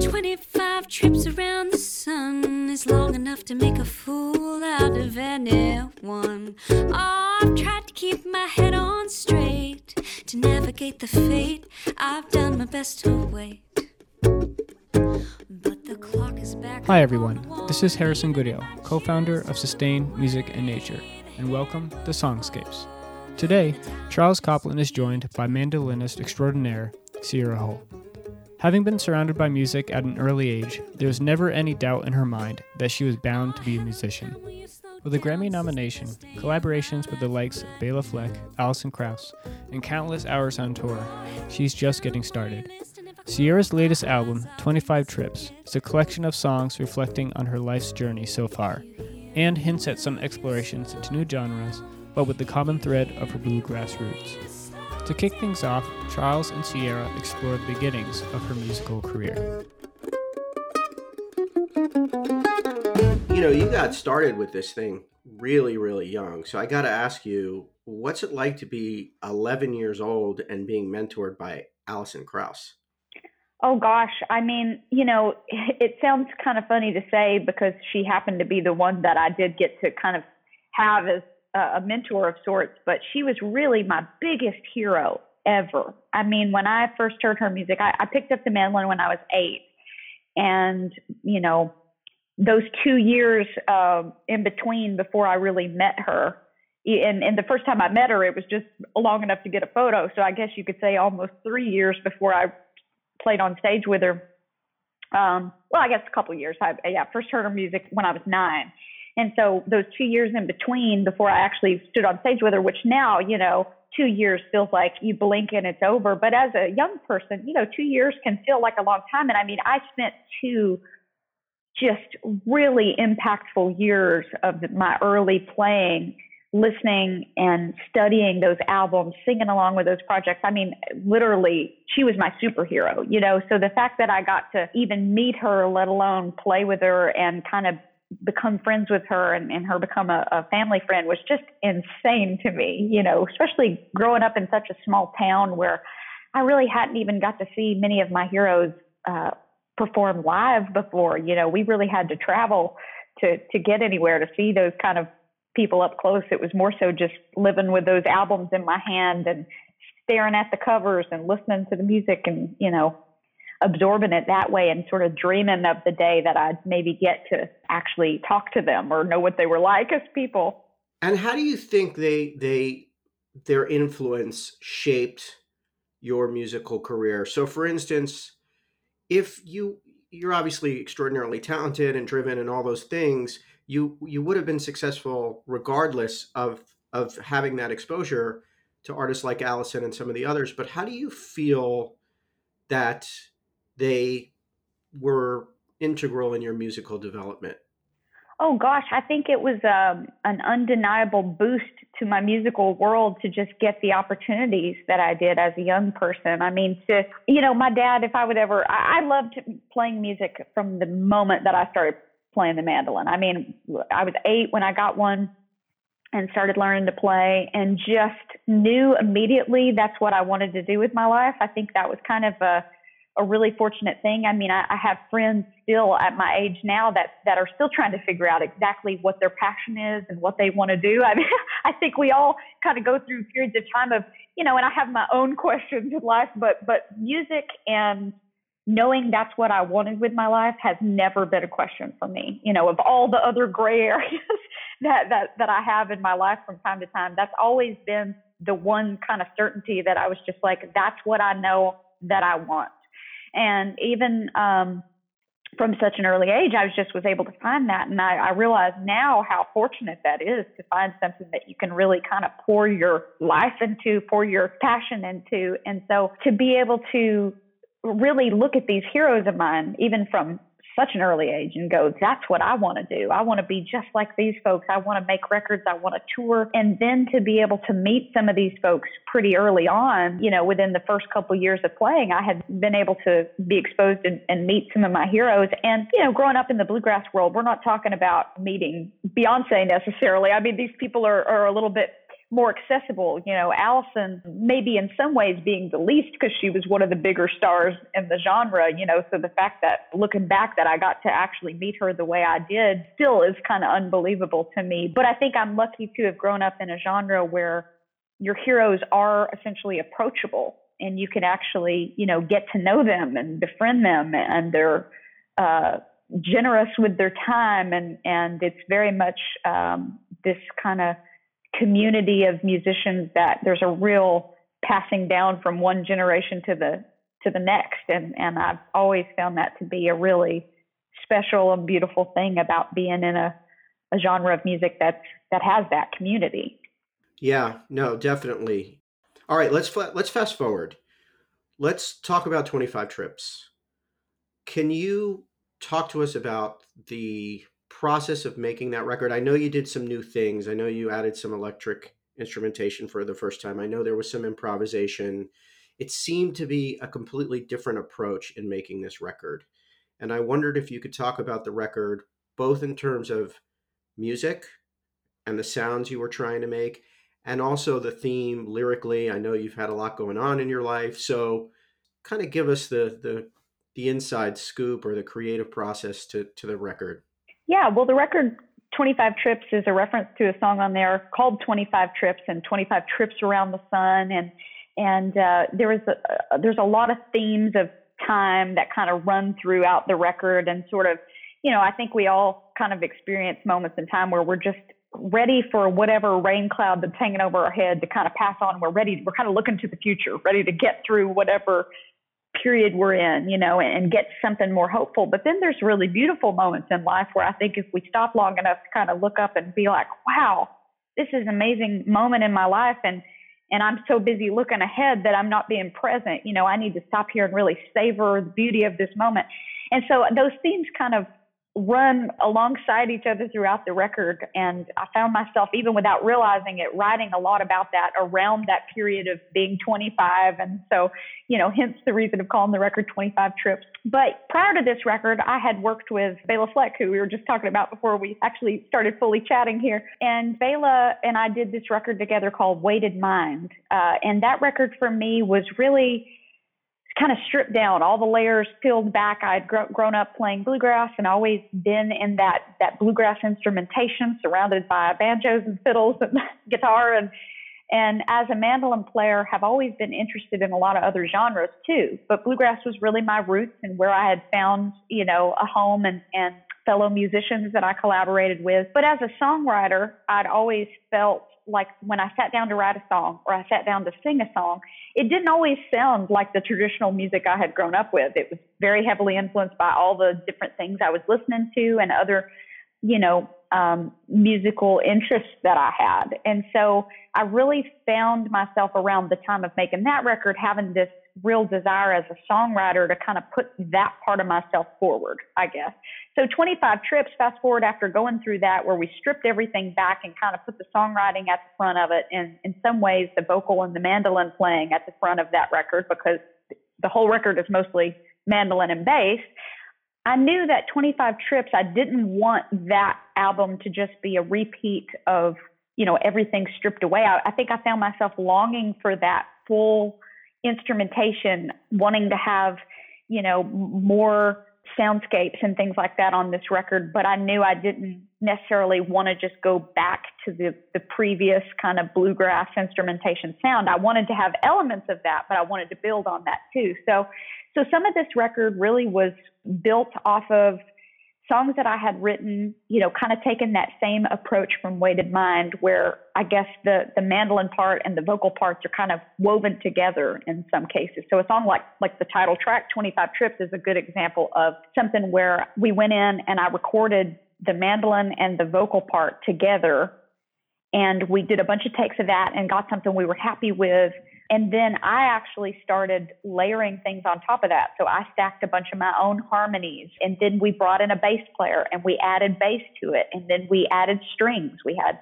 Twenty-five trips around the sun is long enough to make a fool out of anyone. Oh, I've tried to keep my head on straight to navigate the fate. I've done my best to wait. But the clock is back. Hi, everyone. on the wall. This is Harrison Goodale, co founder of Sustain Music and Nature, and welcome to Songscapes. Today, Charles Copland is joined by mandolinist extraordinaire Sierra Hull. Having been surrounded by music at an early age, there was never any doubt in her mind that she was bound to be a musician. With a Grammy nomination, collaborations with the likes of Bela Fleck, Alison Krauss, and countless hours on tour, she's just getting started. Sierra's latest album, 25 Trips, is a collection of songs reflecting on her life's journey so far, and hints at some explorations into new genres, but with the common thread of her bluegrass roots. To kick things off, Charles and Sierra explore the beginnings of her musical career. You know, you got started with this thing really, really young. So I got to ask you, what's it like to be 11 years old and being mentored by Alison Krauss? Oh gosh, I mean, you know, it sounds kind of funny to say because she happened to be the one that I did get to kind of have as a mentor of sorts, but she was really my biggest hero ever. I mean, when I first heard her music, I, I picked up the mandolin when I was eight, and you know, those two years uh, in between before I really met her. And, and the first time I met her, it was just long enough to get a photo. So I guess you could say almost three years before I played on stage with her. Um, well, I guess a couple years. I yeah, first heard her music when I was nine, and so those two years in between before I actually stood on stage with her, which now you know two years feels like you blink and it's over. But as a young person, you know, two years can feel like a long time. And I mean, I spent two just really impactful years of my early playing listening and studying those albums, singing along with those projects. I mean, literally, she was my superhero, you know. So the fact that I got to even meet her, let alone play with her and kind of become friends with her and, and her become a, a family friend was just insane to me, you know, especially growing up in such a small town where I really hadn't even got to see many of my heroes uh, perform live before. You know, we really had to travel to to get anywhere to see those kind of people up close. It was more so just living with those albums in my hand and staring at the covers and listening to the music and, you know, absorbing it that way and sort of dreaming of the day that I'd maybe get to actually talk to them or know what they were like as people. And how do you think they they their influence shaped your musical career? So for instance, if you you're obviously extraordinarily talented and driven and all those things, you you would have been successful regardless of of having that exposure to artists like Alison and some of the others. But how do you feel that they were integral in your musical development? Oh gosh, I think it was um, an undeniable boost to my musical world to just get the opportunities that I did as a young person. I mean, to you know, my dad, if I would ever, I, I loved playing music from the moment that I started playing the mandolin. I mean, I was eight when I got one and started learning to play and just knew immediately that's what I wanted to do with my life. I think that was kind of a a really fortunate thing. I mean, I, I have friends still at my age now that that are still trying to figure out exactly what their passion is and what they want to do. I mean, I think we all kind of go through periods of time of, you know, and I have my own questions in life, but but music and knowing that's what I wanted with my life has never been a question for me. You know, of all the other gray areas that that that I have in my life from time to time, that's always been the one kind of certainty that I was just like, that's what I know that I want. And even um, from such an early age, I was just was able to find that, and I, I realize now how fortunate that is to find something that you can really kind of pour your life into, pour your passion into, and so to be able to really look at these heroes of mine, even from such an early age and go, that's what I want to do. I want to be just like these folks. I want to make records. I want to tour. And then to be able to meet some of these folks pretty early on, you know, within the first couple years of playing, I had been able to be exposed and, and meet some of my heroes. And, you know, growing up in the bluegrass world, we're not talking about meeting Beyonce necessarily. I mean, these people are, are a little bit more accessible. You know, Alison maybe in some ways being the least because she was one of the bigger stars in the genre, you know, so the fact that looking back that I got to actually meet her the way I did still is kind of unbelievable to me. But I think I'm lucky to have grown up in a genre where your heroes are essentially approachable and you can actually, you know, get to know them and befriend them and they're uh, generous with their time and and it's very much um, this kind of community of musicians that there's a real passing down from one generation to the to the next and and I've always found that to be a really special and beautiful thing about being in a, a genre of music that's that has that community. Yeah, no, definitely. All right, let's let's fast forward. Let's talk about 25 trips. Can you talk to us about the process of making that record? I know you did some new things. I know you added some electric instrumentation for the first time. I know there was some improvisation. It seemed to be a completely different approach in making this record. And I wondered if you could talk about the record, both in terms of music and the sounds you were trying to make, and also the theme lyrically. I know you've had a lot going on in your life. So kind of give us the the the inside scoop or the creative process to to the record. Yeah, well, the record 25 Trips is a reference to a song on there called 25 Trips and 25 Trips Around the Sun. And, and uh, there is a, there's a lot of themes of time that kind of run throughout the record and sort of, you know, I think we all kind of experience moments in time where we're just ready for whatever rain cloud that's hanging over our head to kind of pass on. We're ready, we're kind of looking to the future, ready to get through whatever period we're in, you know, and get something more hopeful. But then there's really beautiful moments in life where I think if we stop long enough to kind of look up and be like, wow, this is an amazing moment in my life and and I'm so busy looking ahead that I'm not being present. You know, I need to stop here and really savor the beauty of this moment. And so those themes kind of run alongside each other throughout the record. And I found myself, even without realizing it, writing a lot about that around that period of being 25. And so, you know, hence the reason of calling the record 25 Trips. But prior to this record, I had worked with Bela Fleck, who we were just talking about before we actually started fully chatting here. And Bela and I did this record together called Weighted Mind. Uh, and that record for me was really kind of stripped down, all the layers peeled back. I'd gr- grown up playing bluegrass and always been in that that bluegrass instrumentation, surrounded by banjos and fiddles and guitar, and and as a mandolin player, have always been interested in a lot of other genres too. But bluegrass was really my roots and where I had found, you know, a home and and fellow musicians that I collaborated with. But as a songwriter, I'd always felt like when I sat down to write a song or I sat down to sing a song, it didn't always sound like the traditional music I had grown up with. It was very heavily influenced by all the different things I was listening to and other, you know, um, musical interests that I had. And so I really found myself around the time of making that record having this real desire as a songwriter to kind of put that part of myself forward, I guess. So 25 trips, fast forward after going through that, where we stripped everything back and kind of put the songwriting at the front of it, and in some ways the vocal and the mandolin playing at the front of that record because the whole record is mostly mandolin and bass. I knew that 25 trips, I didn't want that album to just be a repeat of, you know, everything stripped away. I, I think I found myself longing for that full instrumentation, wanting to have, you know, more soundscapes and things like that on this record, but I knew I didn't necessarily want to just go back to the, the previous kind of bluegrass instrumentation sound. I wanted to have elements of that, but I wanted to build on that too. So so some of this record really was built off of songs that I had written, you know, kind of taken that same approach from Weighted Mind, where I guess the the mandolin part and the vocal parts are kind of woven together in some cases. So a song like like the title track, 25 Trips, is a good example of something where we went in and I recorded the mandolin and the vocal part together, and we did a bunch of takes of that and got something we were happy with and then I actually started layering things on top of that. So I stacked a bunch of my own harmonies. And then we brought in a bass player and we added bass to it. And then we added strings. We had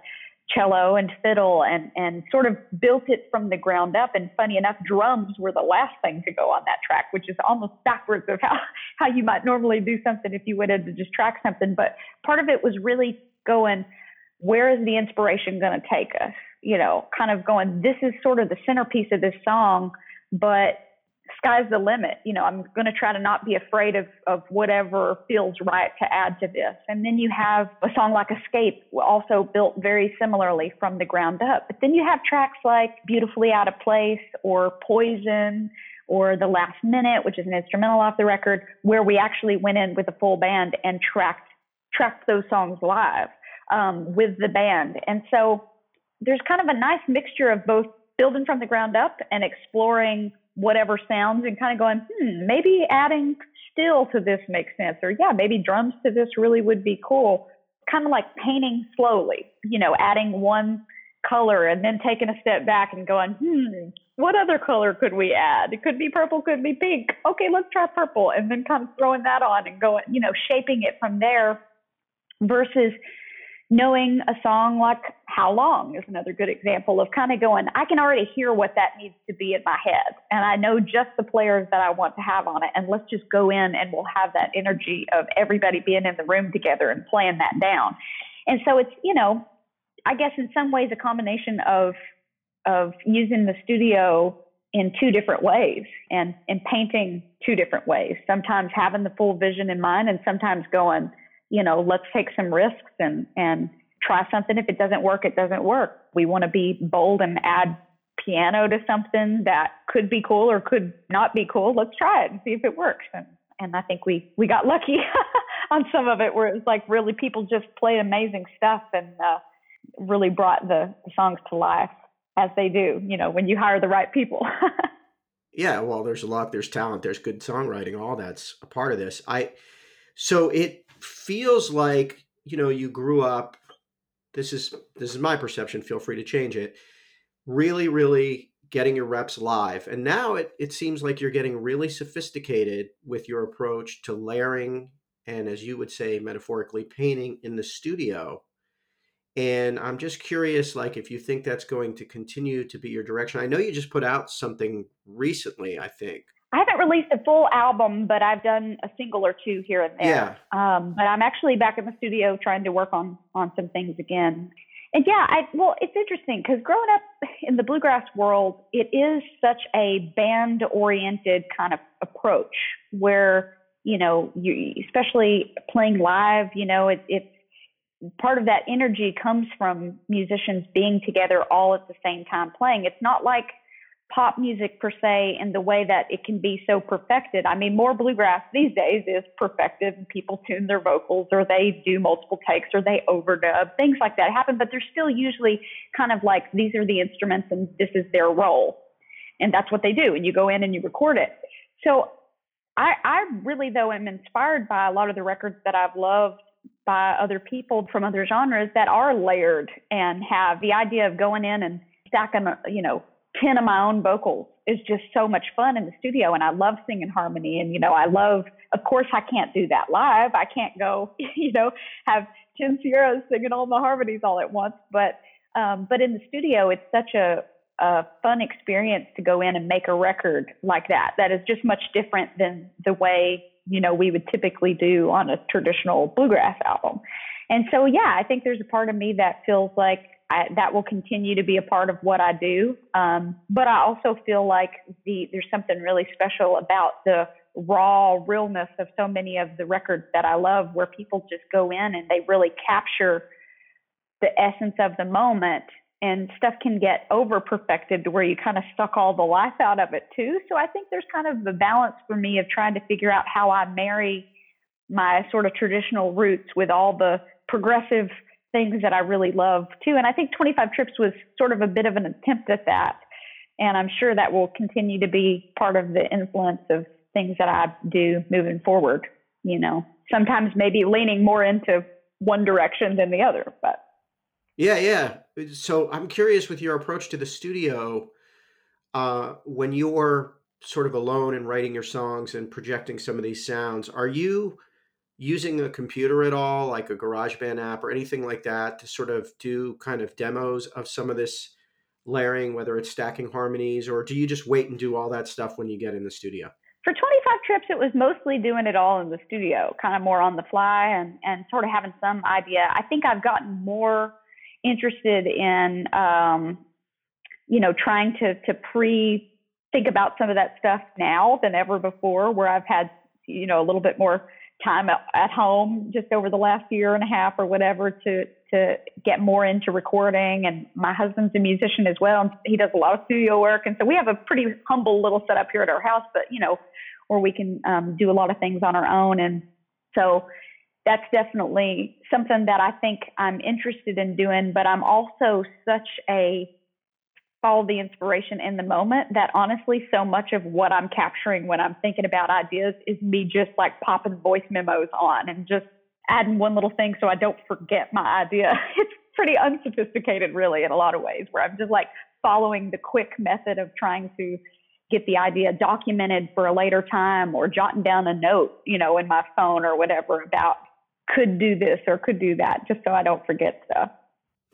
cello and fiddle and, and sort of built it from the ground up. And funny enough, drums were the last thing to go on that track, which is almost backwards of how, how you might normally do something if you wanted to just track something. But part of it was really going, where is the inspiration going to take us? You know, kind of going, this is sort of the centerpiece of this song, but sky's the limit. You know, I'm going to try to not be afraid of, of whatever feels right to add to this. And then you have a song like Escape, also built very similarly from the ground up. But then you have tracks like Beautifully Out of Place or Poison or The Last Minute, which is an instrumental off the record, where we actually went in with a full band and tracked tracked those songs live um, with the band. And so there's kind of a nice mixture of both building from the ground up and exploring whatever sounds and kind of going, hmm, maybe adding steel to this makes sense, or yeah, maybe drums to this really would be cool. Kind of like painting slowly, you know, adding one color and then taking a step back and going, hmm, what other color could we add? It could be purple, could be pink. Okay, let's try purple, and then kind of throwing that on and going, you know, shaping it from there versus knowing a song like How Long is another good example of kind of going, I can already hear what that needs to be in my head. And I know just the players that I want to have on it. And let's just go in and we'll have that energy of everybody being in the room together and playing that down. And so it's, you know, I guess in some ways a combination of of using the studio in two different ways and and painting two different ways. Sometimes having the full vision in mind and sometimes going, you know, let's take some risks and, and try something. If it doesn't work, it doesn't work. We want to be bold and add piano to something that could be cool or could not be cool. Let's try it and see if it works. And, and I think we, we got lucky on some of it where it was like really people just played amazing stuff and uh, really brought the, the songs to life as they do, you know, when you hire the right people. yeah, well, there's a lot, there's talent, there's good songwriting, all that's a part of this. I, so it feels like you know you grew up this is this is my perception feel free to change it really really getting your reps live. And now it, it seems like you're getting really sophisticated with your approach to layering and as you would say metaphorically painting in the studio. And i'm just curious like if you think that's going to continue to be your direction. I know you just put out something recently i think I haven't released a full album, but I've done a single or two here and there. Yeah. Um, but I'm actually back in the studio trying to work on on some things again. And yeah, I well, it's interesting because growing up in the bluegrass world, it is such a band oriented kind of approach where you know you especially playing live, you know, it, it's part of that energy comes from musicians being together all at the same time playing. It's not like pop music per se in the way that it can be so perfected. I mean, more bluegrass these days is perfected and people tune their vocals or they do multiple takes or they overdub, things like that happen, but they're still usually kind of like these are the instruments and this is their role. And that's what they do. And you go in and you record it. So I, I really, though, am inspired by a lot of the records that I've loved by other people from other genres that are layered and have the idea of going in and stacking, you know, 10 of my own vocals is just so much fun in the studio. And I love singing harmony. And, you know, I love, of course, I can't do that live. I can't go, you know, have 10 Sierras singing all the harmonies all at once. But, um, but in the studio, it's such a, a fun experience to go in and make a record like that. That is just much different than the way, you know, we would typically do on a traditional bluegrass album. And so, yeah, I think there's a part of me that feels like I, that will continue to be a part of what I do. Um, but I also feel like the there's something really special about the raw realness of so many of the records that I love, where people just go in and they really capture the essence of the moment. And stuff can get over perfected to where you kind of suck all the life out of it too. So I think there's kind of a balance for me of trying to figure out how I marry my sort of traditional roots with all the progressive things that I really love too. And I think 25 Trips was sort of a bit of an attempt at that. And I'm sure that will continue to be part of the influence of things that I do moving forward. You know, sometimes maybe leaning more into one direction than the other, but. Yeah, yeah. So I'm curious with your approach to the studio, uh, when you're sort of alone and writing your songs and projecting some of these sounds, are you using a computer at all, like a GarageBand app or anything like that, to sort of do kind of demos of some of this layering, whether it's stacking harmonies, or do you just wait and do all that stuff when you get in the studio? For 25 trips, it was mostly doing it all in the studio, kind of more on the fly and, and sort of having some idea. I think I've gotten more interested in, um, you know, trying to to pre think about some of that stuff now than ever before, where I've had, you know, a little bit more time at home just over the last year and a half or whatever to to get more into recording. And my husband's a musician as well and he does a lot of studio work. And so we have a pretty humble little setup here at our house but you know where we can um, do a lot of things on our own. And so that's definitely something that I think I'm interested in doing, but I'm also such a follow the inspiration in the moment that honestly, so much of what I'm capturing when I'm thinking about ideas is me just like popping voice memos on and just adding one little thing so I don't forget my idea. It's pretty unsophisticated, really, in a lot of ways, where I'm just like following the quick method of trying to get the idea documented for a later time or jotting down a note, you know, in my phone or whatever about could do this or could do that, just so I don't forget stuff.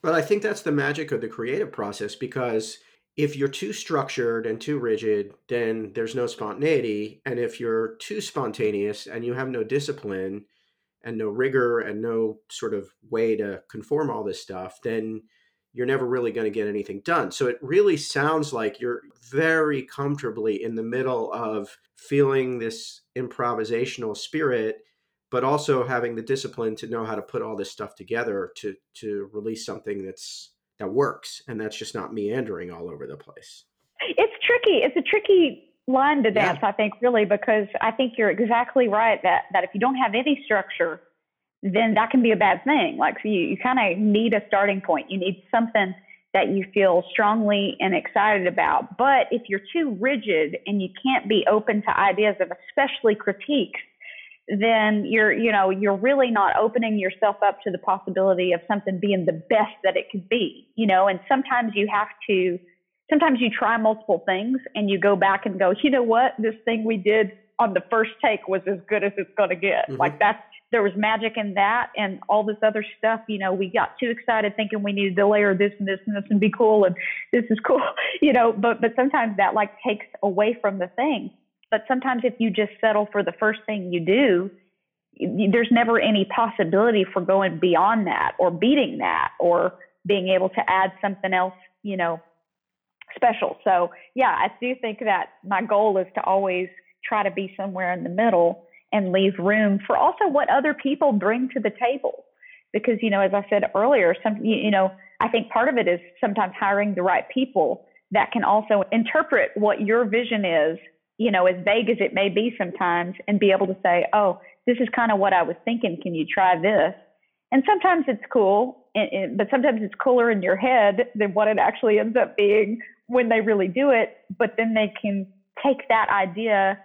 But I think that's the magic of the creative process because if you're too structured and too rigid, then there's no spontaneity. And if you're too spontaneous and you have no discipline and no rigor and no sort of way to conform all this stuff, then you're never really going to get anything done. So it really sounds like you're very comfortably in the middle of feeling this improvisational spirit but also having the discipline to know how to put all this stuff together to to release something that's that works and that's just not meandering all over the place. It's tricky. It's a tricky line to dance yeah. i think really because i think you're exactly right that that if you don't have any structure then that can be a bad thing. Like so you, you kind of need a starting point. You need something that you feel strongly and excited about. But if you're too rigid and you can't be open to ideas of especially critiques then you're you know you're really not opening yourself up to the possibility of something being the best that it could be you know? And sometimes you have to sometimes you try multiple things and you go back and go you know what? This thing we did on the first take was as good as it's going to get. Mm-hmm. like that's there was magic in that and all this other stuff you know? We got too excited thinking we needed to layer this and this and this and be cool and this is cool you know? But but sometimes that like takes away from the thing but sometimes if you just settle for the first thing you do, there's never any possibility for going beyond that or beating that or being able to add something else, you know, special. So, yeah, I do think that my goal is to always try to be somewhere in the middle and leave room for also what other people bring to the table. Because, you know, as I said earlier, some, you know, I think part of it is sometimes hiring the right people that can also interpret what your vision is you know, as vague as it may be sometimes, and be able to say, oh, this is kind of what I was thinking. Can you try this? And sometimes it's cool, but sometimes it's cooler in your head than what it actually ends up being when they really do it. But then they can take that idea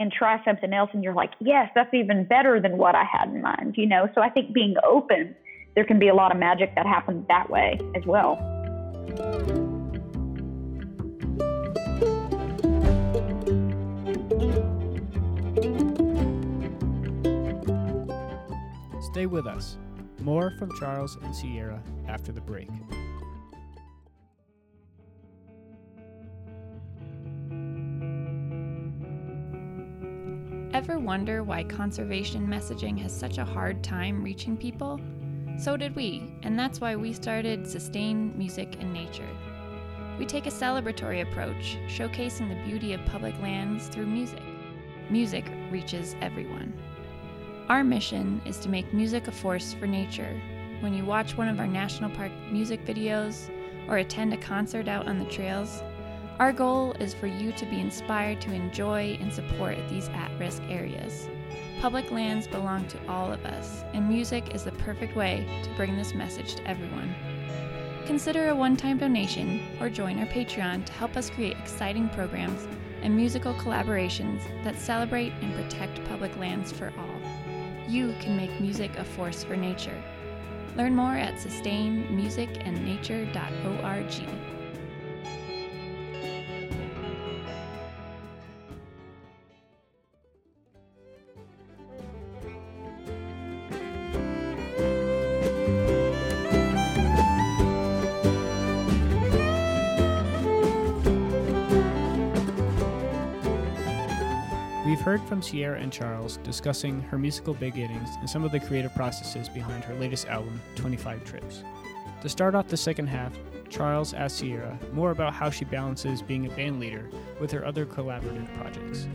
and try something else, and you're like, yes, that's even better than what I had in mind, you know? So I think being open, there can be a lot of magic that happens that way as well. Stay with us. More from Charles and Sierra after the break. Ever wonder why conservation messaging has such a hard time reaching people? So did we, and that's why we started Sustain Music and Nature. We take a celebratory approach, showcasing the beauty of public lands through music. Music reaches everyone. Our mission is to make music a force for nature. When you watch one of our national park music videos or attend a concert out on the trails, our goal is for you to be inspired to enjoy and support these at risk areas. Public lands belong to all of us, and music is the perfect way to bring this message to everyone. Consider a one time donation or join our Patreon to help us create exciting programs and musical collaborations that celebrate and protect public lands for all you can make music a force for nature. Learn more at sustainmusicandnature.org. Sierra and Charles discussing her musical beginnings and some of the creative processes behind her latest album, 25 Trips. To start off the second half, Charles asks Sierra more about how she balances being a band leader with her other collaborative projects.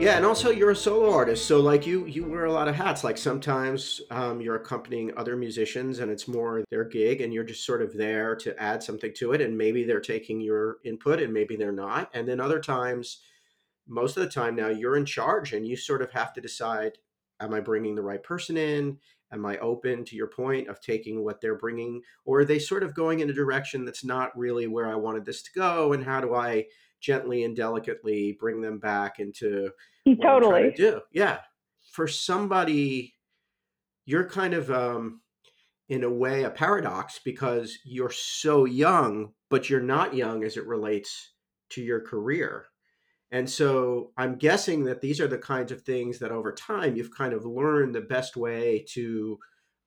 Yeah, and also you're a solo artist, so like you you wear a lot of hats. Like sometimes um, you're accompanying other musicians, and it's more their gig, and you're just sort of there to add something to it. And maybe they're taking your input, and maybe they're not. And then other times, most of the time now, you're in charge, and you sort of have to decide: Am I bringing the right person in? Am I open to your point of taking what they're bringing, or are they sort of going in a direction that's not really where I wanted this to go? And how do I gently and delicately bring them back into what totally to do. Yeah. For somebody, you're kind of um, in a way a paradox because you're so young, but you're not young as it relates to your career. And so I'm guessing that these are the kinds of things that over time you've kind of learned the best way to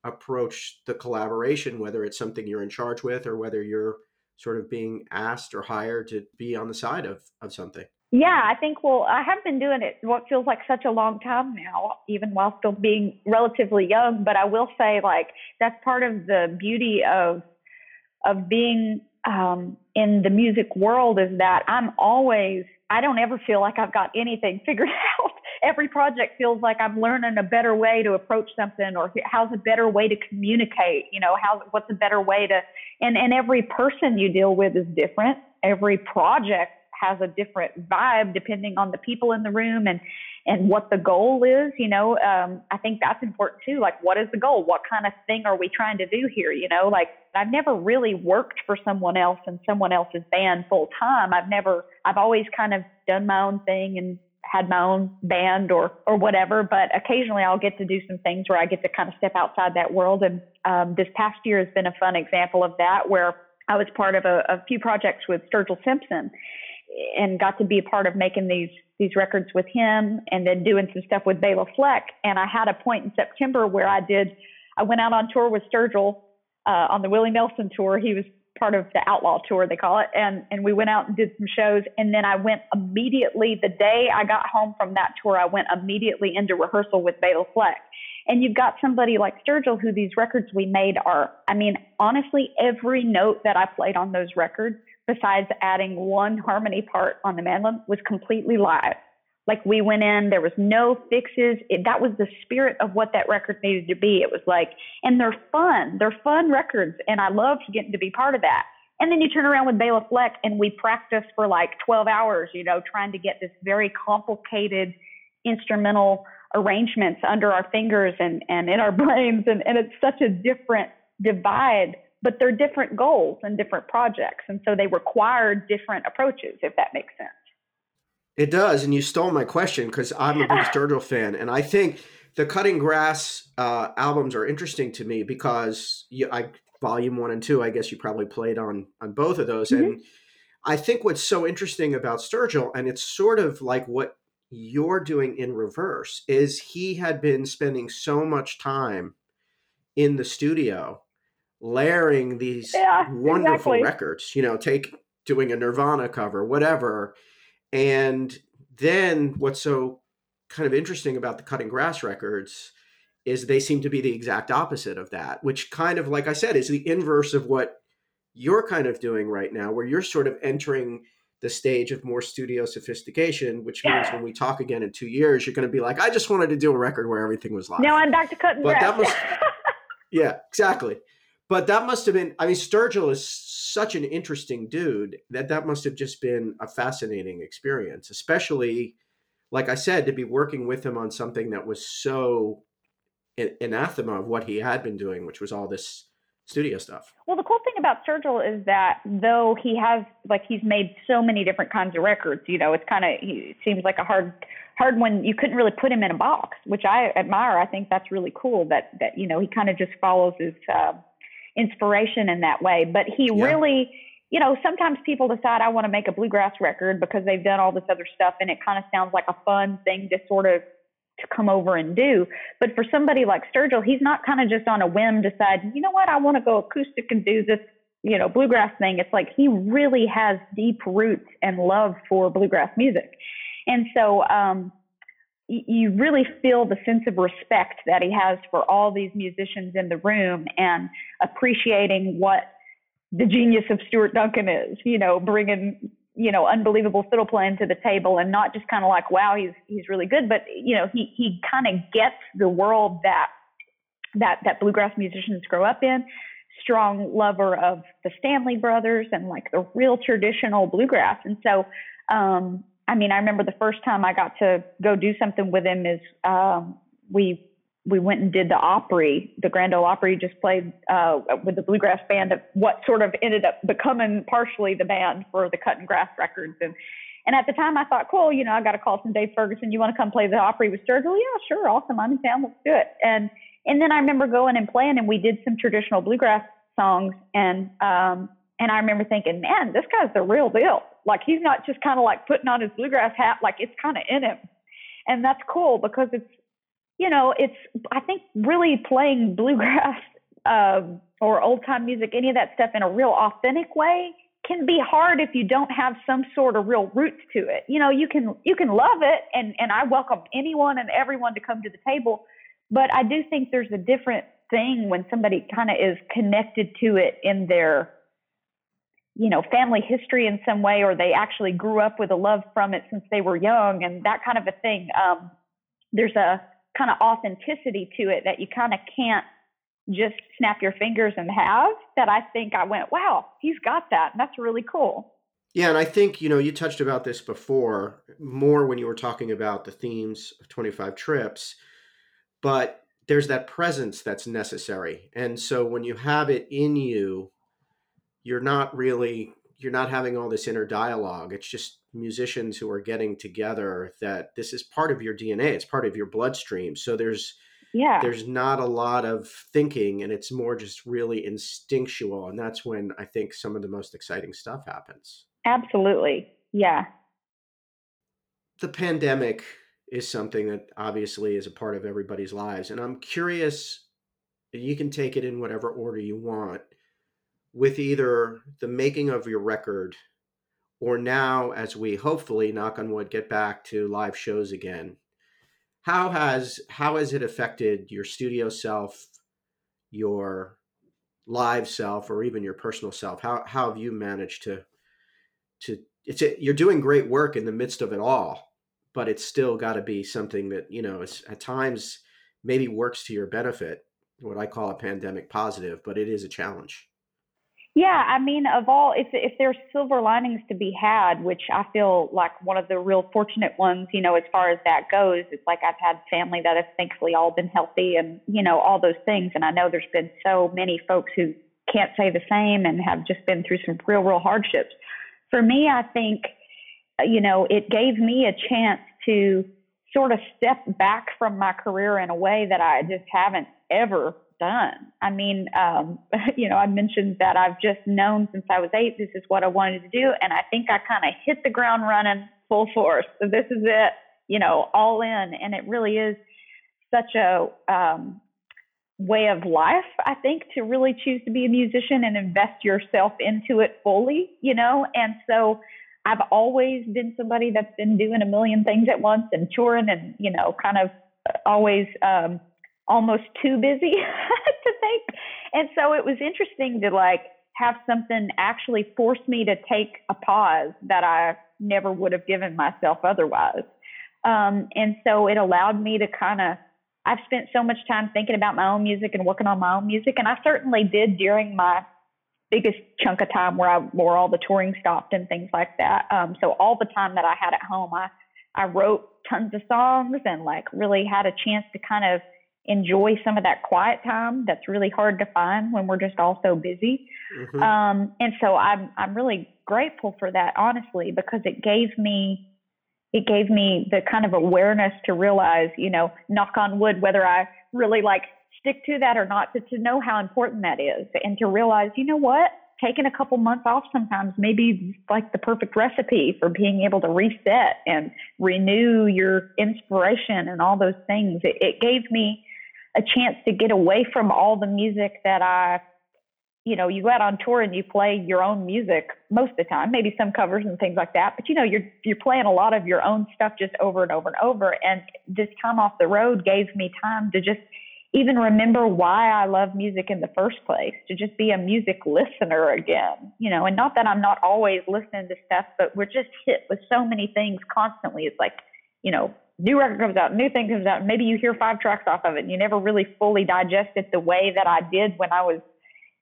approach the collaboration, whether it's something you're in charge with or whether you're sort of being asked or hired to be on the side of, of something? Yeah, I think, well, I have been doing it what feels like such a long time now, even while still being relatively young. But I will say, like, that's part of the beauty of of being um, in the music world is that I'm always, I don't ever feel like I've got anything figured out. Every project feels like I'm learning a better way to approach something or how's a better way to communicate, you know, how, what's a better way to, and, and every person you deal with is different. Every project has a different vibe depending on the people in the room and and what the goal is you know um i think that's important too. Like what is the goal? What kind of thing are we trying to do here? You know like i've never really worked for someone else and someone else's band full time. I've never i've always kind of done my own thing and had my own band or or whatever but occasionally i'll get to do some things where i get to kind of step outside that world and um this past year has been a fun example of that where I was part of a, a few projects with Sturgill Simpson, and got to be a part of making these these records with him and then doing some stuff with Bela Fleck. And I had a point in September where I did I went out on tour with Sturgill uh, on the Willie Nelson tour. He was part of the Outlaw tour they call it, and and we went out and did some shows. And then I went immediately the day I got home from that tour. I went immediately into rehearsal with Bela Fleck. And you've got somebody like Sturgill, who these records we made are, I mean, honestly, every note that I played on those records besides adding one harmony part on the mandolin, was completely live. Like we went in, there was no fixes. It, that was the spirit of what that record needed to be. It was like, and they're fun. They're fun records, and I loved getting to be part of that. And then you turn around with Bela Fleck, and we practiced for like 12 hours, you know, trying to get this very complicated instrumental arrangements under our fingers and, and in our brains. And, and it's such a different divide but they're different goals and different projects. And so they require different approaches, if that makes sense. It does. And you stole my question because I'm a big Sturgill fan. And I think the Cutting Grass uh, albums are interesting to me because you, I, volume one and two, I guess you probably played on, on both of those. Mm-hmm. And I think what's so interesting about Sturgill, and it's sort of like what you're doing in reverse, is he had been spending so much time in the studio layering these yeah, wonderful exactly. records, you know, take doing a Nirvana cover, whatever. And then what's so kind of interesting about the Cutting Grass records is they seem to be the exact opposite of that, which kind of, like I said, is the inverse of what you're kind of doing right now, where you're sort of entering the stage of more studio sophistication, which means when we talk again in two years, you're going to be like, I just wanted to do a record where everything was live. Now I'm back to cutting but grass. That must, yeah, exactly. But that must have been, I mean, Sturgill is such an interesting dude that that must have just been a fascinating experience, especially, like I said, to be working with him on something that was so anathema of what he had been doing, which was all this studio stuff. Well, the cool thing about Sturgill is that though he has, like, he's made so many different kinds of records, you know, it's kind of, he seems like a hard, hard one. You couldn't really put him in a box, which I admire. I think that's really cool that, that, you know, he kind of just follows his, uh, inspiration in that way. But he yeah. really, you know, sometimes people decide I want to make a bluegrass record because they've done all this other stuff and it kind of sounds like a fun thing to sort of to come over and do. But for somebody like Sturgill, he's not kind of just on a whim decide, you know what, I want to go acoustic and do this, you know, bluegrass thing. It's like he really has deep roots and love for bluegrass music. And so um you really feel the sense of respect that he has for all these musicians in the room and appreciating what the genius of Stuart Duncan is, you know, bringing, you know, unbelievable fiddle playing to the table and not just kind of like, wow, he's, he's really good, but, you know, he, he kind of gets the world that, that, that bluegrass musicians grow up in. Strong lover of the Stanley brothers and like the real traditional bluegrass. And so, um, I mean, I remember the first time I got to go do something with him is um, we we went and did the Opry, the Grand Ole Opry just played uh, with the bluegrass band of what sort of ended up becoming partially the band for the Cut and Grass records. And and at the time I thought, cool, you know, I got a call from Dave Ferguson. You want to come play the Opry with Sturgill? Yeah, sure, awesome. I'm in town. Let's do it. And and then I remember going and playing, and we did some traditional bluegrass songs. And um, and I remember thinking, man, this guy's the real deal. Like he's not just kind of like putting on his bluegrass hat, like it's kind of in him. And that's cool because it's, you know, it's, I think really playing bluegrass um, or old time music, any of that stuff in a real authentic way can be hard if you don't have some sort of real roots to it. You know, you can, you can love it and, and I welcome anyone and everyone to come to the table. But I do think there's a different thing when somebody kind of is connected to it in their you know, family history in some way, or they actually grew up with a love from it since they were young, and that kind of a thing. Um, there's a kind of authenticity to it that you kind of can't just snap your fingers and have. That I think I went, wow, he's got that. And that's really cool. Yeah, and I think you know you touched about this before more when you were talking about the themes of 25 trips, but there's that presence that's necessary. And so when you have it in you you're not really you're not having all this inner dialogue. It's just musicians who are getting together that this is part of your dna it's part of your bloodstream. So there's yeah. there's not a lot of thinking and it's more just really instinctual and that's when i think some of the most exciting stuff happens. Absolutely. Yeah. The pandemic is something that obviously is a part of everybody's lives and i'm curious you can take it in whatever order you want with either the making of your record or now as we hopefully knock on wood get back to live shows again. How has how has it affected your studio self your live self or even your personal self? How how have you managed to to it's a, you're doing great work in the midst of it all but it's still got to be something that you know is at times maybe works to your benefit what i call a pandemic positive but it is a challenge yeah, I mean, of all, if if there's silver linings to be had, which I feel like one of the real fortunate ones, you know, as far as that goes, it's like I've had family that have thankfully all been healthy, and you know, all those things. And I know there's been so many folks who can't say the same and have just been through some real, real hardships. For me, I think, you know, it gave me a chance to sort of step back from my career in a way that I just haven't ever done. I mean, um, you know, I mentioned that I've just known since I was eight, this is what I wanted to do. And I think I kind of hit the ground running full force. So this is it, you know, all in. And it really is such a um, way of life, I think, to really choose to be a musician and invest yourself into it fully, you know? And so, I've always been somebody that's been doing a million things at once and touring and, you know, kind of always um, almost too busy to think. And so it was interesting to like have something actually force me to take a pause that I never would have given myself otherwise. Um, and so it allowed me to kind of, I've spent so much time thinking about my own music and working on my own music. And I certainly did during my biggest chunk of time where I, where all the touring stopped and things like that. Um, so all the time that I had at home, I, I wrote tons of songs and like really had a chance to kind of enjoy some of that quiet time that's really hard to find when we're just all so busy. Mm-hmm. Um, and so I'm I'm really grateful for that, honestly, because it gave me it gave me the kind of awareness to realize, you know, knock on wood, whether I really like stick to that or not, to, to know how important that is and to realize, you know what, taking a couple months off sometimes maybe like the perfect recipe for being able to reset and renew your inspiration and all those things. It, it gave me a chance to get away from all the music that I you know, you go out on tour and you play your own music most of the time, maybe some covers and things like that. But you know, you're you're playing a lot of your own stuff just over and over and over. And this time off the road gave me time to just even remember why I love music in the first place, to just be a music listener again, you know, and not that I'm not always listening to stuff, but we're just hit with so many things constantly. It's like, you know, new record comes out, new thing comes out, maybe you hear five tracks off of it and you never really fully digest it the way that I did when I was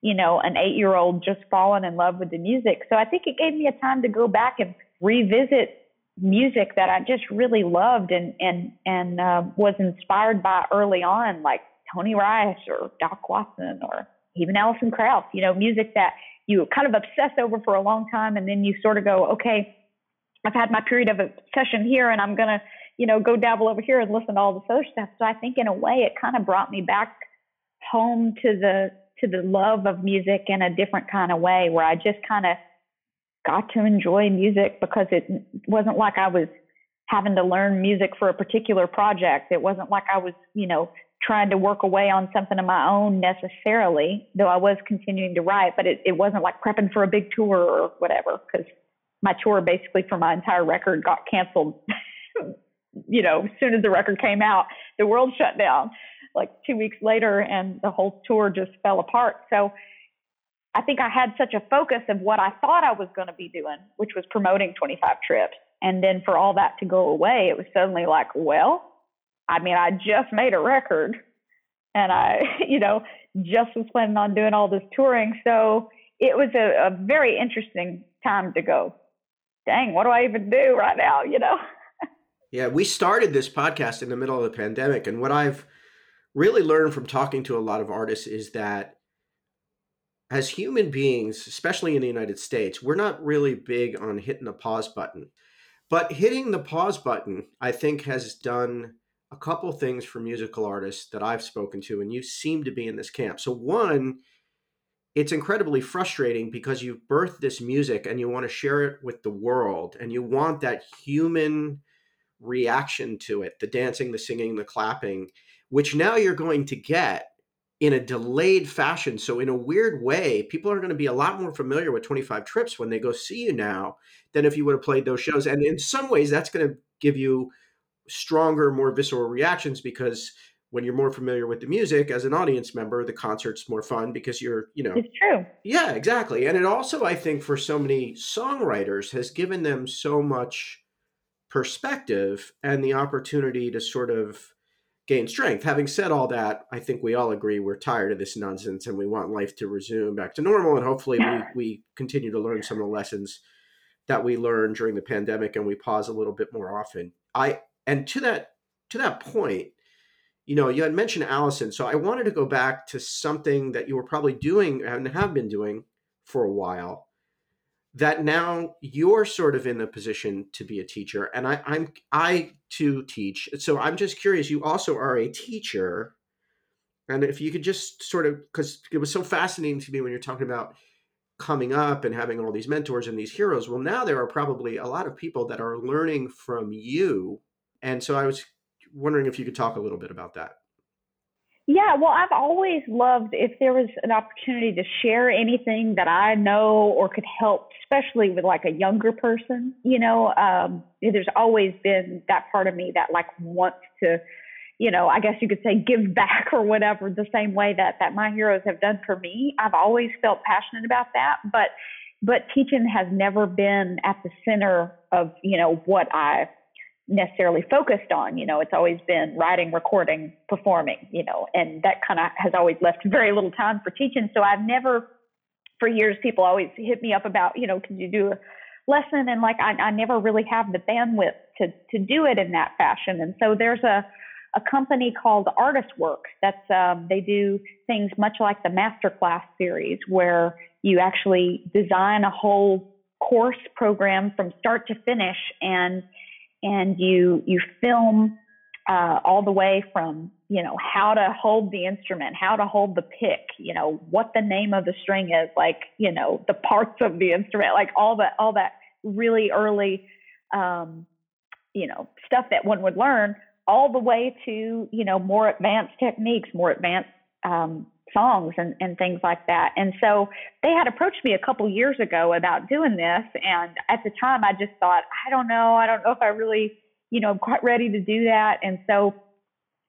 you know, an eight year old just falling in love with the music. So I think it gave me a time to go back and revisit music that I just really loved and and and uh, was inspired by early on, like Tony Rice or Doc Watson or even Alison Krauss. You know, music that you kind of obsess over for a long time, and then you sort of go, okay, I've had my period of obsession here, and I'm gonna, you know, go dabble over here and listen to all this other stuff. So I think in a way, it kind of brought me back home to the to the love of music in a different kind of way where I just kind of got to enjoy music because it wasn't like I was having to learn music for a particular project. It wasn't like I was, you know, trying to work away on something of my own necessarily, though I was continuing to write, but it, it wasn't like prepping for a big tour or whatever, because my tour basically for my entire record got canceled. you know, as soon as the record came out, the world shut down like two weeks later and the whole tour just fell apart. So I think I had such a focus of what I thought I was going to be doing, which was promoting 25 trips. And then for all that to go away, it was suddenly like, well, I mean, I just made a record and I, you know, just was planning on doing all this touring. So it was a, a very interesting time to go, dang, what do I even do right now? You know? Yeah, we started this podcast in the middle of the pandemic. And what I've, really learned from talking to a lot of artists is that as human beings, especially in the United States, we're not really big on hitting the pause button. But hitting the pause button, I think, has done a couple things for musical artists that I've spoken to, and you seem to be in this camp. So, one, it's incredibly frustrating because you've birthed this music and you want to share it with the world, and you want that human reaction to it the dancing, the singing, the clapping which now you're going to get in a delayed fashion. So, in a weird way, people are going to be a lot more familiar with 25 trips when they go see you now than if you would have played those shows. And in some ways, that's going to give you stronger, more visceral reactions because when you're more familiar with the music as an audience member, the concert's more fun because you're, you know. It's true. Yeah, exactly. And it also, I think, for so many songwriters, has given them so much perspective and the opportunity to sort of gain strength. Having said all that, I think we all agree we're tired of this nonsense and we want life to resume back to normal. And hopefully, we, we continue to learn some of the lessons that we learned during the pandemic and we pause a little bit more often. I and to that to that point, you know, you had mentioned Alison, so I wanted to go back to something that you were probably doing and have been doing for a while that now you're sort of in a position to be a teacher and I, i'm i too teach. So i'm just curious you also are a teacher. And if you could just sort of because it was so fascinating to me when you're talking about coming up and having all these mentors and these heroes. Well now there are probably a lot of people that are learning from you. And so i was wondering if you could talk a little bit about that yeah, well, I've always loved if there was an opportunity to share anything that I know or could help, especially with like a younger person. You know, um, there's always been that part of me that like wants to, you know, I guess you could say give back or whatever, the same way that that my heroes have done for me. I've always felt passionate about that, but but teaching has never been at the center of you know what I necessarily focused on. You know, it's always been writing, recording, performing, you know, and that kind of has always left very little time for teaching. So I've never, for years, people always hit me up about, you know, can you do a lesson? And like, I, I never really have the bandwidth to, to do it in that fashion. And so there's a, a company called Artist Works that's, um, they do things much like the Masterclass series where you actually design a whole course program from start to finish and and you you film uh, all the way from you know how to hold the instrument, how to hold the pick, you know what the name of the string is, like you know the parts of the instrument, like all that all that really early um, you know stuff that one would learn, all the way to you know more advanced techniques, more advanced um, songs and, and things like that. And so they had approached me a couple years ago about doing this. And at the time, I just thought, I don't know. I don't know if I really, you know, I'm quite ready to do that. And so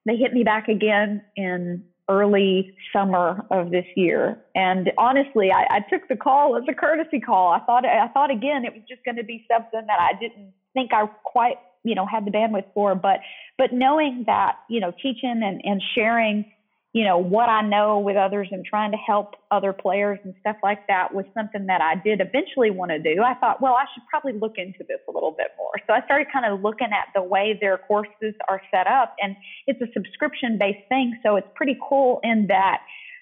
they hit me back again in early summer of this year. And honestly, I, I took the call as a courtesy call. I thought, I thought again, it was just going to be something that I didn't think I quite, you know, had the bandwidth for. But, but knowing that, you know, teaching and, and sharing you know, what I know with others and trying to help other players and stuff like that was something that I did eventually want to do. I thought, well, I should probably look into this a little bit more. So I started kind of looking at the way their courses are set up, and it's a subscription based thing. So it's pretty cool in that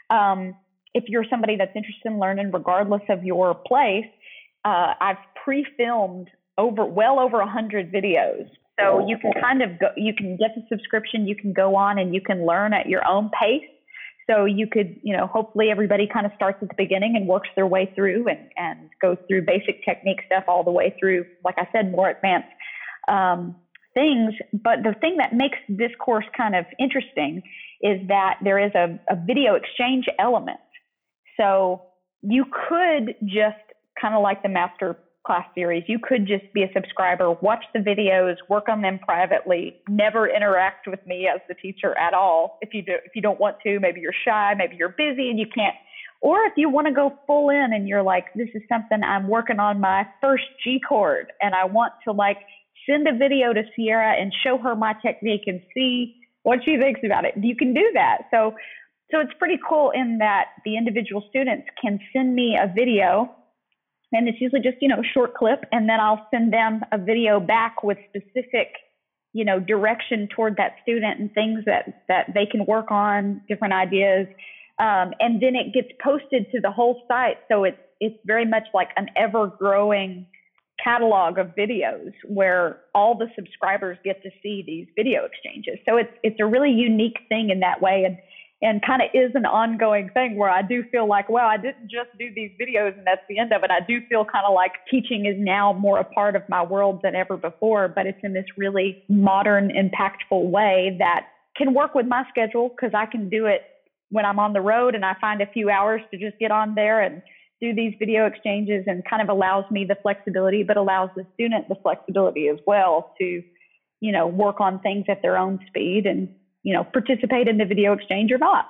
um, if you're somebody that's interested in learning, regardless of your place, uh, I've pre filmed over well over a hundred videos so you can kind of go, you can get the subscription, you can go on and you can learn at your own pace. So you could, you know, hopefully everybody kind of starts at the beginning and works their way through and, and goes through basic technique stuff all the way through, like I said, more advanced um, things. But the thing that makes this course kind of interesting is that there is a, a video exchange element. So you could just kind of like the master class series, you could just be a subscriber, watch the videos, work on them privately, never interact with me as the teacher at all. If you do, if you don't want to, maybe you're shy, maybe you're busy and you can't. Or if you want to go full in and you're like, this is something I'm working on my first G chord and I want to like send a video to Sierra and show her my technique and see what she thinks about it. You can do that. So so it's pretty cool in that the individual students can send me a video and it's usually just, you know, a short clip. And then I'll send them a video back with specific, you know, direction toward that student and things that, that they can work on, different ideas. Um, and then it gets posted to the whole site. So it's, it's very much like an ever growing catalog of videos where all the subscribers get to see these video exchanges. So it's, it's a really unique thing in that way. And, and kind of is an ongoing thing where I do feel like, well, I didn't just do these videos and that's the end of it. I do feel kind of like teaching is now more a part of my world than ever before, but it's in this really modern, impactful way that can work with my schedule because I can do it when I'm on the road and I find a few hours to just get on there and do these video exchanges and kind of allows me the flexibility, but allows the student the flexibility as well to, you know, work on things at their own speed and you know, participate in the video exchange or not.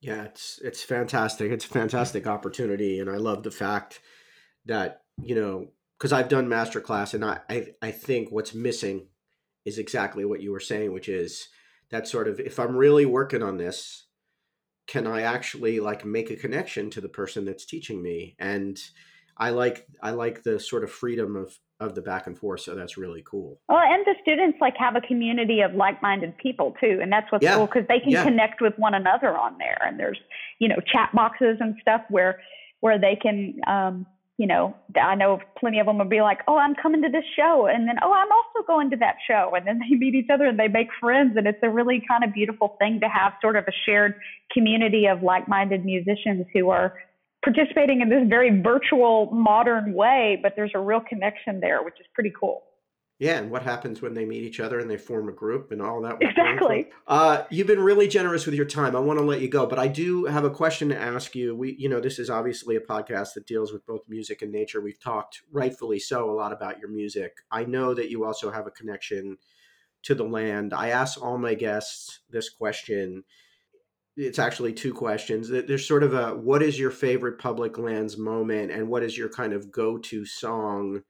Yeah, it's it's fantastic. It's a fantastic opportunity, and I love the fact that you know because I've done masterclass, and I, I I think what's missing is exactly what you were saying, which is that sort of if I'm really working on this, can I actually like make a connection to the person that's teaching me? And I like I like the sort of freedom of of the back and forth. So that's really cool. Well, and the students like have a community of like-minded people too, and that's what's yeah. cool because they can yeah. connect with one another on there. And there's you know chat boxes and stuff where where they can. Um, you know, I know plenty of them will be like, "Oh, I'm coming to this show," and then, "Oh, I'm also going to that show," and then they meet each other and they make friends, and it's a really kind of beautiful thing to have sort of a shared community of like-minded musicians who are participating in this very virtual modern way, but there's a real connection there, which is pretty cool. Yeah, and what happens when they meet each other and they form a group and all that? Exactly. Uh, you've been really generous with your time. I want to let you go, but I do have a question to ask you. We, you know, this is obviously a podcast that deals with both music and nature. We've talked, rightfully so, a lot about your music. I know that you also have a connection to the land. I ask all my guests this question it's actually two questions. There's sort of a what is your favorite public lands moment, and what is your kind of go to song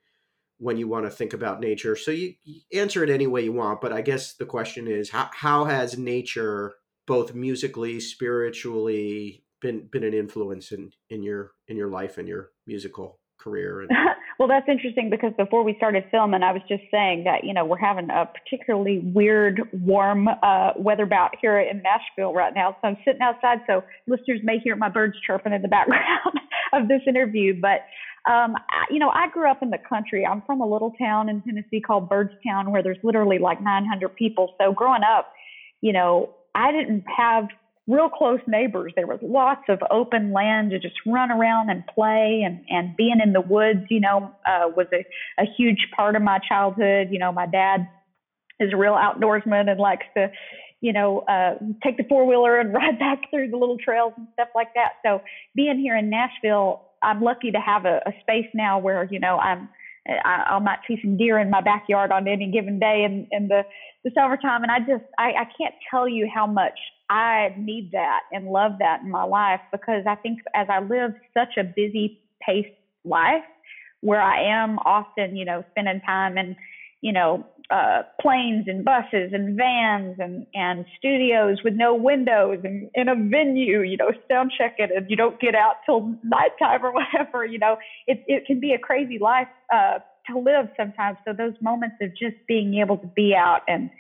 when you want to think about nature? So you, you, answer it any way you want, but I guess the question is how how has nature, both musically, spiritually, been been an influence in in your in your life and your musical career? And- Well, that's interesting because before we started filming, I was just saying that, you know, we're having a particularly weird, warm uh, weather bout here in Nashville right now. So I'm sitting outside, so listeners may hear my birds chirping in the background of this interview. But, um, I, you know, I grew up in the country. I'm from a little town in Tennessee called Byrdstown where there's literally like 900 people. So growing up, you know, I didn't have real close neighbors. There was lots of open land to just run around and play, and and being in the woods, you know, uh, was a a huge part of my childhood. You know, my dad is a real outdoorsman and likes to, you know, uh, take the four wheeler and ride back through the little trails and stuff like that. So being here in Nashville, I'm lucky to have a, a space now where you know I'm I, I might see some deer in my backyard on any given day in, in the the summertime, and I just I, I can't tell you how much I need that and love that in my life because I think as I live such a busy paced life where I am often, you know, spending time in, you know, uh, planes and buses and vans and, and studios with no windows and in a venue, you know, sound checking and you don't get out till nighttime or whatever, you know, it, it can be a crazy life uh, to live sometimes. So those moments of just being able to be out and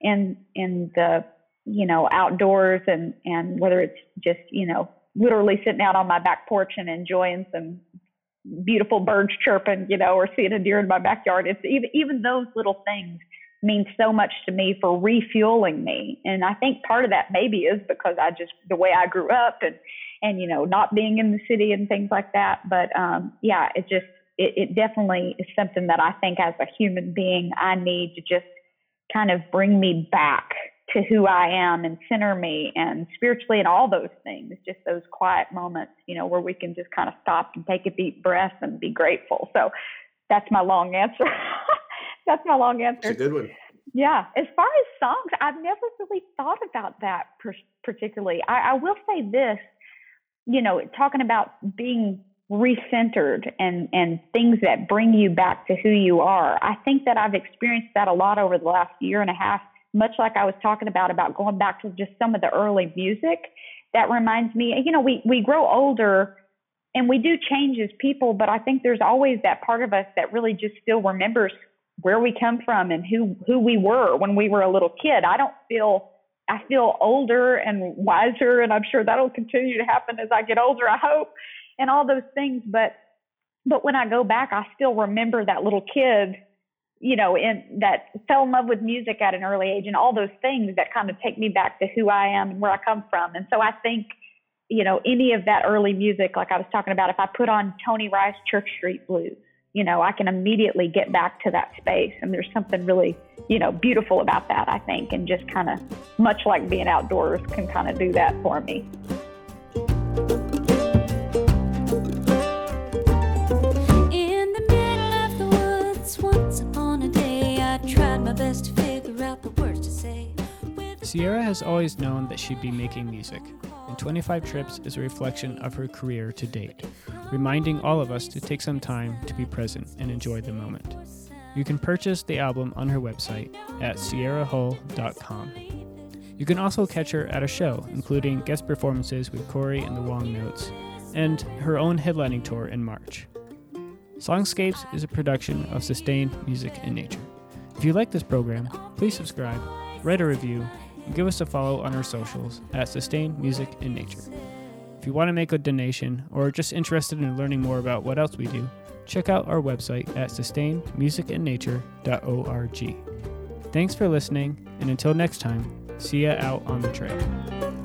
in in the you know outdoors and and whether it's just you know literally sitting out on my back porch and enjoying some beautiful birds chirping, you know, or seeing a deer in my backyard. It's even even those little things mean so much to me for refueling me. And I think part of that maybe is because I just the way I grew up and and you know not being in the city and things like that. But um, yeah, it just it, it definitely is something that I think as a human being I need to just kind of bring me back to who I am and center me and spiritually and all those things, just those quiet moments, you know, where we can just kind of stop and take a deep breath and be grateful. So that's my long answer. that's my long answer. It's a good one. Yeah. As far as songs, I've never really thought about that particularly. I, I will say this, you know, talking about being recentered and and things that bring you back to who you are. I think that I've experienced that a lot over the last year and a half much like I was talking about about going back to just some of the early music, that reminds me, you know, we we grow older and we do change as people, but I think there's always that part of us that really just still remembers where we come from and who who we were when we were a little kid. I don't feel I feel older and wiser, and I'm sure that'll continue to happen as I get older. I hope, and all those things. But but when I go back, I still remember that little kid you know, in that fell in love with music at an early age and all those things that kind of take me back to who I am and where I come from. And so I think, you know, any of that early music, like I was talking about, if I put on Tony Rice Church Street Blues, you know, I can immediately get back to that space. And there's something really, you know, beautiful about that, I think. And just kind of much like being outdoors can kind of do that for me. Sierra has always known that she'd be making music, and 25 Trips is a reflection of her career to date, reminding all of us to take some time to be present and enjoy the moment. You can purchase the album on her website at sierrahull.com. You can also catch her at a show, including guest performances with Cory and the Wong Notes, and her own headlining tour in March. Songscapes is a production of Sustained Music and Nature. If you like this program, please subscribe, write a review, give us a follow on our socials at Sustain Music and Nature. If you want to make a donation or are just interested in learning more about what else we do, check out our website at sustainmusicandnature.org. Thanks for listening, and until next time, see ya out on the trail.